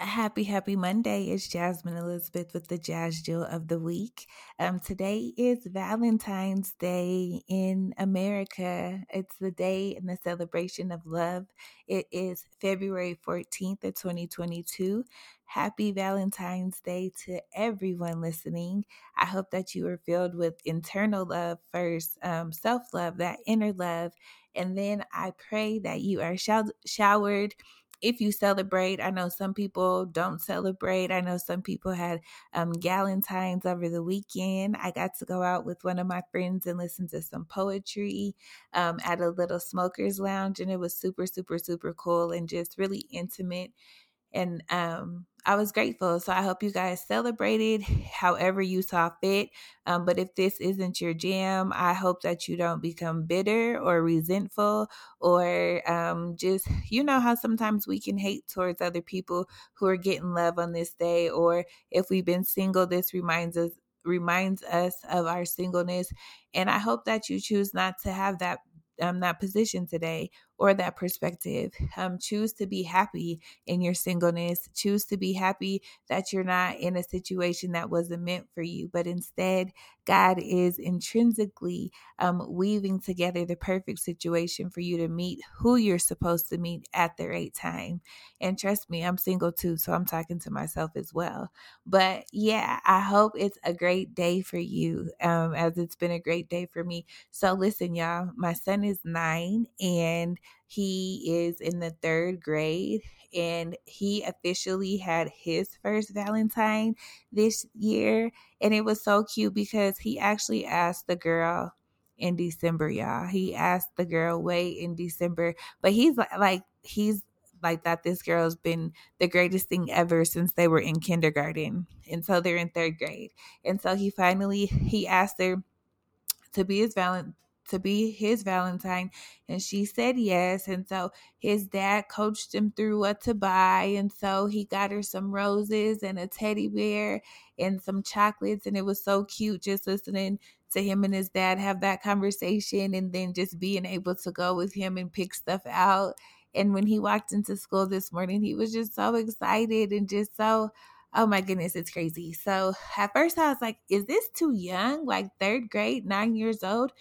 Happy, happy Monday. It's Jasmine Elizabeth with the Jazz Jill of the week. Um, today is Valentine's Day in America. It's the day and the celebration of love. It is February 14th of 2022. Happy Valentine's Day to everyone listening. I hope that you are filled with internal love first, um, self love, that inner love. And then I pray that you are showered if you celebrate. I know some people don't celebrate. I know some people had um, Galentine's over the weekend. I got to go out with one of my friends and listen to some poetry um, at a little smokers lounge, and it was super, super, super cool and just really intimate and um, I was grateful. So I hope you guys celebrated however you saw fit. Um, but if this isn't your jam, I hope that you don't become bitter or resentful or um, just, you know, how sometimes we can hate towards other people who are getting love on this day. Or if we've been single, this reminds us reminds us of our singleness and i hope that you choose not to have that um, that position today or that perspective. Um, choose to be happy in your singleness. Choose to be happy that you're not in a situation that wasn't meant for you, but instead, God is intrinsically um, weaving together the perfect situation for you to meet who you're supposed to meet at the right time. And trust me, I'm single too, so I'm talking to myself as well. But yeah, I hope it's a great day for you, um, as it's been a great day for me. So listen, y'all, my son is nine and he is in the third grade and he officially had his first Valentine this year. And it was so cute because he actually asked the girl in December, y'all. He asked the girl way in December, but he's like, he's like that this girl's been the greatest thing ever since they were in kindergarten and so they're in third grade and so he finally he asked her to be his valentine to be his Valentine. And she said yes. And so his dad coached him through what to buy. And so he got her some roses and a teddy bear and some chocolates. And it was so cute just listening to him and his dad have that conversation and then just being able to go with him and pick stuff out. And when he walked into school this morning, he was just so excited and just so oh my goodness, it's crazy. So at first I was like, is this too young? Like third grade, nine years old?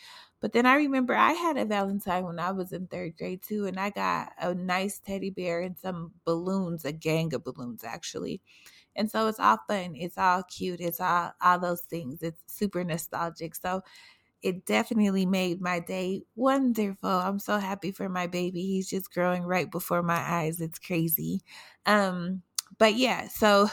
But then I remember I had a Valentine when I was in third grade too, and I got a nice teddy bear and some balloons, a gang of balloons actually. And so it's all fun, it's all cute, it's all all those things. It's super nostalgic. So it definitely made my day wonderful. I'm so happy for my baby. He's just growing right before my eyes. It's crazy. Um but yeah, so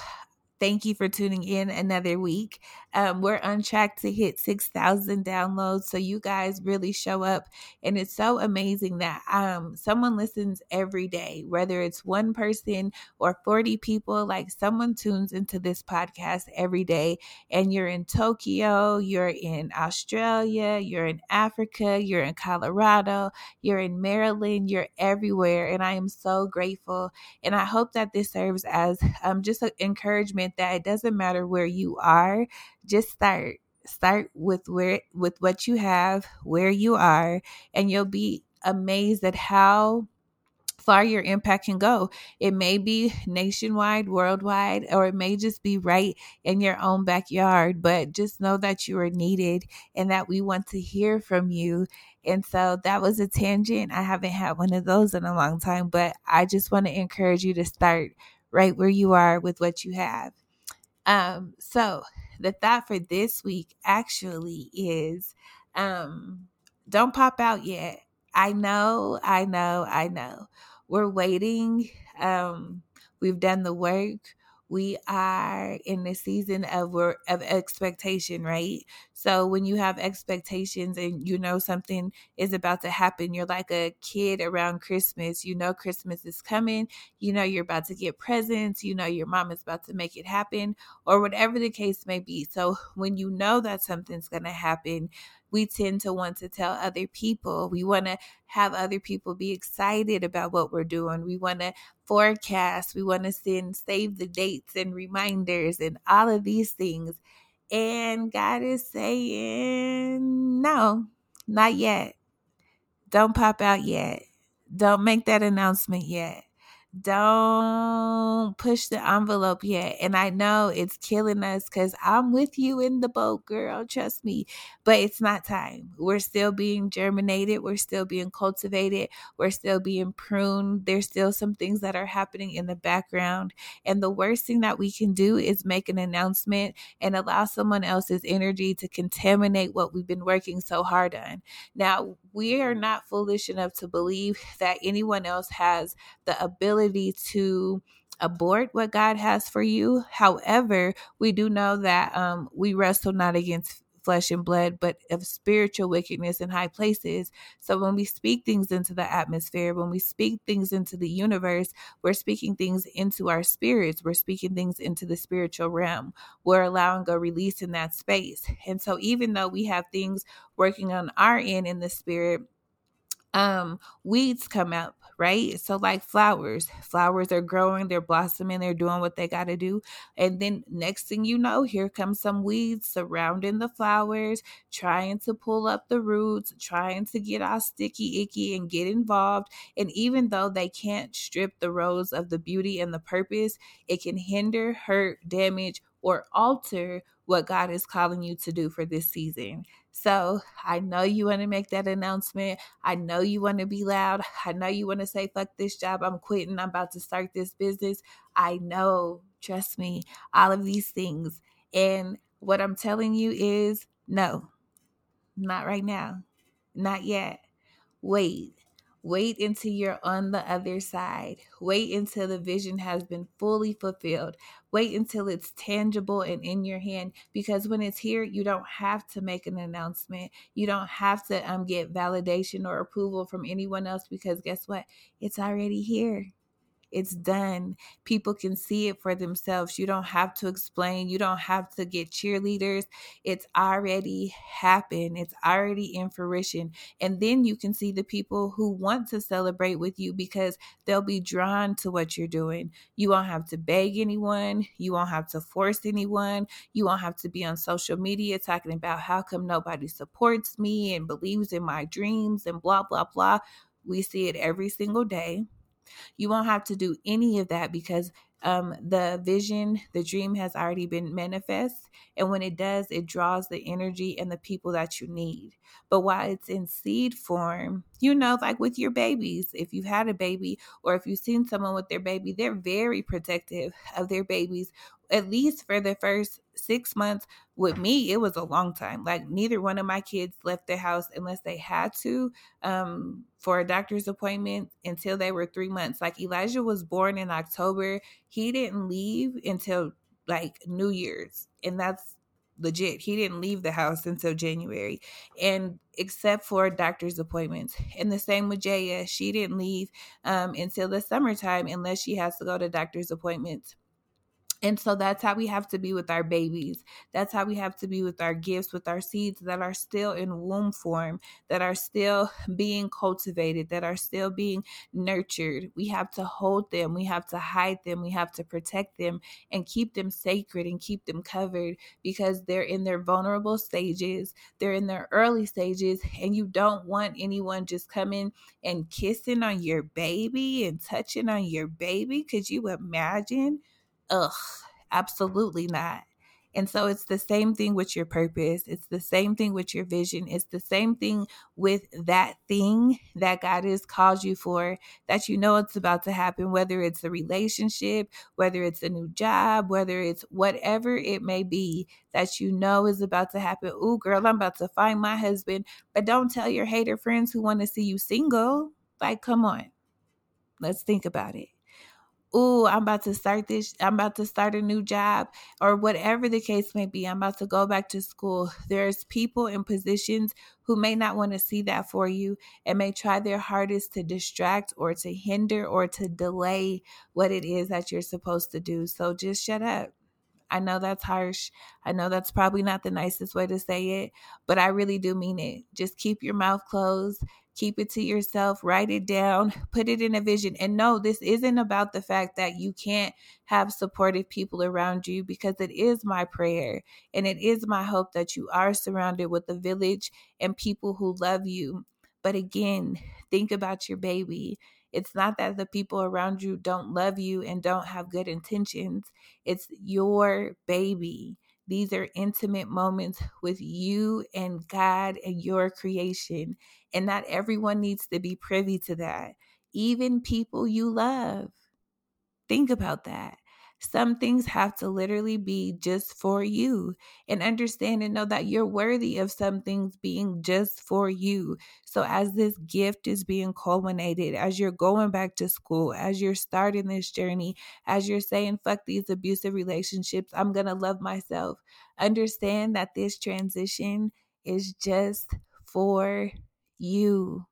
Thank you for tuning in another week. Um, we're on track to hit 6,000 downloads. So you guys really show up. And it's so amazing that um, someone listens every day, whether it's one person or 40 people, like someone tunes into this podcast every day. And you're in Tokyo, you're in Australia, you're in Africa, you're in Colorado, you're in Maryland, you're everywhere. And I am so grateful. And I hope that this serves as um, just an encouragement that it doesn't matter where you are, just start. Start with where with what you have, where you are, and you'll be amazed at how far your impact can go. It may be nationwide, worldwide, or it may just be right in your own backyard. But just know that you are needed and that we want to hear from you. And so that was a tangent. I haven't had one of those in a long time, but I just want to encourage you to start right where you are with what you have. Um, so the thought for this week actually is um, don't pop out yet. I know, I know, I know. We're waiting. Um, we've done the work we are in the season of of expectation, right? So when you have expectations and you know something is about to happen, you're like a kid around Christmas. You know Christmas is coming. You know you're about to get presents. You know your mom is about to make it happen, or whatever the case may be. So when you know that something's going to happen, we tend to want to tell other people. We want to have other people be excited about what we're doing. We want to forecast. We want to send save the dates and reminders and all of these things. And God is saying, no, not yet. Don't pop out yet. Don't make that announcement yet. Don't push the envelope yet. And I know it's killing us because I'm with you in the boat, girl. Trust me. But it's not time. We're still being germinated. We're still being cultivated. We're still being pruned. There's still some things that are happening in the background. And the worst thing that we can do is make an announcement and allow someone else's energy to contaminate what we've been working so hard on. Now, we are not foolish enough to believe that anyone else has the ability to abort what God has for you. However, we do know that um, we wrestle not against flesh and blood, but of spiritual wickedness in high places. So when we speak things into the atmosphere, when we speak things into the universe, we're speaking things into our spirits. We're speaking things into the spiritual realm. We're allowing a release in that space. And so even though we have things working on our end in the spirit, um weeds come up right? So like flowers flowers are growing they're blossoming they're doing what they got to do and then next thing you know here comes some weeds surrounding the flowers trying to pull up the roots trying to get all sticky icky and get involved and even though they can't strip the rose of the beauty and the purpose it can hinder hurt damage or alter what God is calling you to do for this season. So I know you want to make that announcement. I know you want to be loud. I know you want to say, fuck this job. I'm quitting. I'm about to start this business. I know, trust me, all of these things. And what I'm telling you is no, not right now, not yet. Wait. Wait until you're on the other side. Wait until the vision has been fully fulfilled. Wait until it's tangible and in your hand because when it's here, you don't have to make an announcement. You don't have to um, get validation or approval from anyone else because guess what? It's already here. It's done. People can see it for themselves. You don't have to explain. You don't have to get cheerleaders. It's already happened. It's already in fruition. And then you can see the people who want to celebrate with you because they'll be drawn to what you're doing. You won't have to beg anyone. You won't have to force anyone. You won't have to be on social media talking about how come nobody supports me and believes in my dreams and blah, blah, blah. We see it every single day you won't have to do any of that because um, the vision, the dream has already been manifest. And when it does, it draws the energy and the people that you need. But while it's in seed form, you know, like with your babies, if you've had a baby or if you've seen someone with their baby, they're very protective of their babies, at least for the first six months. With me, it was a long time. Like neither one of my kids left the house unless they had to um, for a doctor's appointment until they were three months. Like Elijah was born in October. He didn't leave until like New Year's. And that's legit. He didn't leave the house until January, and except for doctor's appointments. And the same with Jaya, she didn't leave um, until the summertime unless she has to go to doctor's appointments. And so that's how we have to be with our babies. That's how we have to be with our gifts, with our seeds that are still in womb form, that are still being cultivated, that are still being nurtured. We have to hold them, we have to hide them, we have to protect them and keep them sacred and keep them covered because they're in their vulnerable stages, they're in their early stages, and you don't want anyone just coming and kissing on your baby and touching on your baby. Could you imagine? Ugh, absolutely not. And so it's the same thing with your purpose. It's the same thing with your vision. It's the same thing with that thing that God has called you for that you know it's about to happen, whether it's a relationship, whether it's a new job, whether it's whatever it may be that you know is about to happen. Ooh, girl, I'm about to find my husband. But don't tell your hater friends who want to see you single. Like, come on. Let's think about it oh, I'm about to start this, I'm about to start a new job, or whatever the case may be, I'm about to go back to school. There's people in positions who may not want to see that for you and may try their hardest to distract or to hinder or to delay what it is that you're supposed to do. So just shut up. I know that's harsh. I know that's probably not the nicest way to say it, but I really do mean it. Just keep your mouth closed Keep it to yourself, write it down, put it in a vision. And no, this isn't about the fact that you can't have supportive people around you because it is my prayer and it is my hope that you are surrounded with a village and people who love you. But again, think about your baby It's not that the people around you don't love you and don't have good intentions. It's your baby. These are intimate moments with you and God and your creation. And not everyone needs to be privy to that, even people you love. Think about that. Some things have to literally be just for you and understand and know that you're worthy of some things being just for you. So, as this gift is being culminated, as you're going back to school, as you're starting this journey, as you're saying, fuck these abusive relationships, I'm going to love myself, understand that this transition is just for you.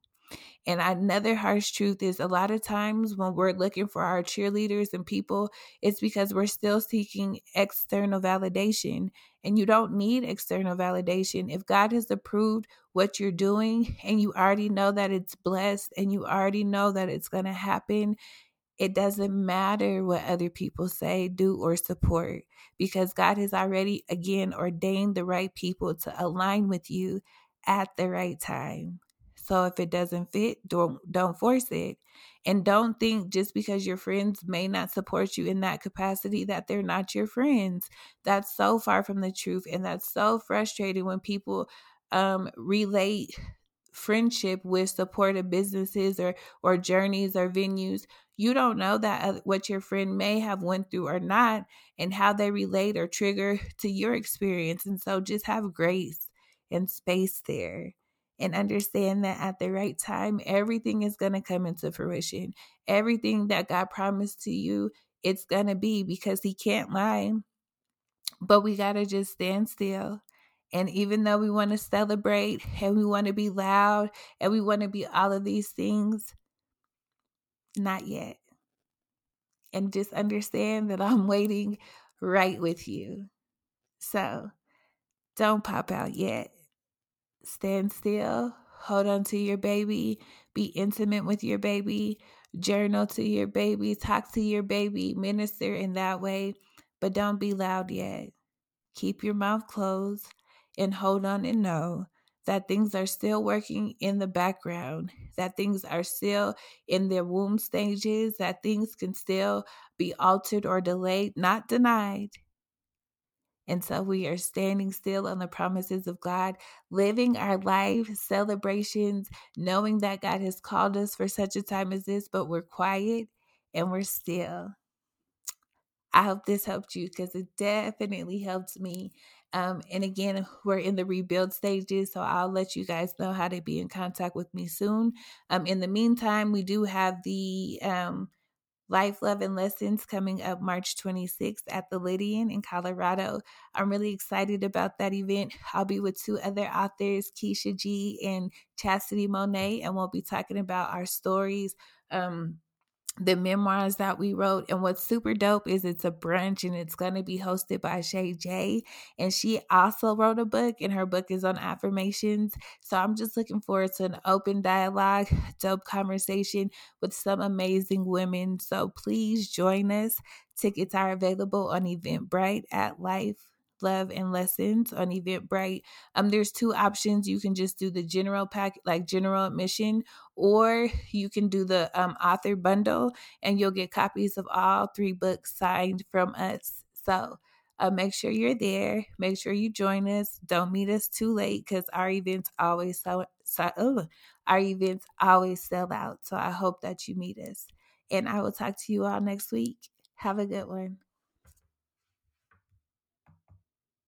And another harsh truth is a lot of times when we're looking for our cheerleaders and people, it's because we're still seeking external validation. And you don't need external validation. If God has approved what you're doing and you already know that it's blessed and you already know that it's going to happen, it doesn't matter what other people say, do, or support because God has already, again, ordained the right people to align with you at the right time. So if it doesn't fit, don't don't force it. And don't think just because your friends may not support you in that capacity that they're not your friends. That's so far from the truth and that's so frustrating when people um relate friendship with supportive businesses or or journeys or venues you don't know that what your friend may have went through or not and how they relate or trigger to your experience and so just have grace and space there and understand that at the right time, everything is going to come into fruition. Everything that God promised to you, it's going to be because He can't lie. But we got to just stand still. And even though we want to celebrate and we want to be loud and we want to be all of these things, not yet. And just understand that I'm waiting right with you. So don't pop out yet stand still, hold on to your baby, be intimate with your baby, journal to your baby, talk to your baby, minister in that way, but don't be loud yet. Keep your mouth closed and hold on and know that things are still working in the background, that things are still in their womb stages, that things can still be altered or delayed, not denied. And so we are standing still on the promises of God, living our life celebrations, knowing that God has called us for such a time as this, but we're quiet and we're still. I hope this helped you because it definitely helped me. Um, and again, we're in the rebuild stages, so I'll let you guys know how to be in contact with me soon. Um, in the meantime, we do have the um, Life, Love, and Lessons coming up March 26th at the Lydian in Colorado. I'm really excited about that event. I'll be with two other authors, Keisha G and Chastity Monet, and we'll be talking about our stories. Um, the memoirs that we wrote. And what's super dope is it's a brunch and it's going to be hosted by Shay J. And she also wrote a book, and her book is on affirmations. So I'm just looking forward to an open dialogue, dope conversation with some amazing women. So please join us. Tickets are available on Eventbrite at Life love and lessons on eventbrite. Um there's two options. You can just do the general pack like general admission or you can do the um, author bundle and you'll get copies of all three books signed from us. So uh, make sure you're there. Make sure you join us. Don't meet us too late because our events always oh, our events always sell out. So i hope that you meet us. And i will talk to you all next week. Have a good one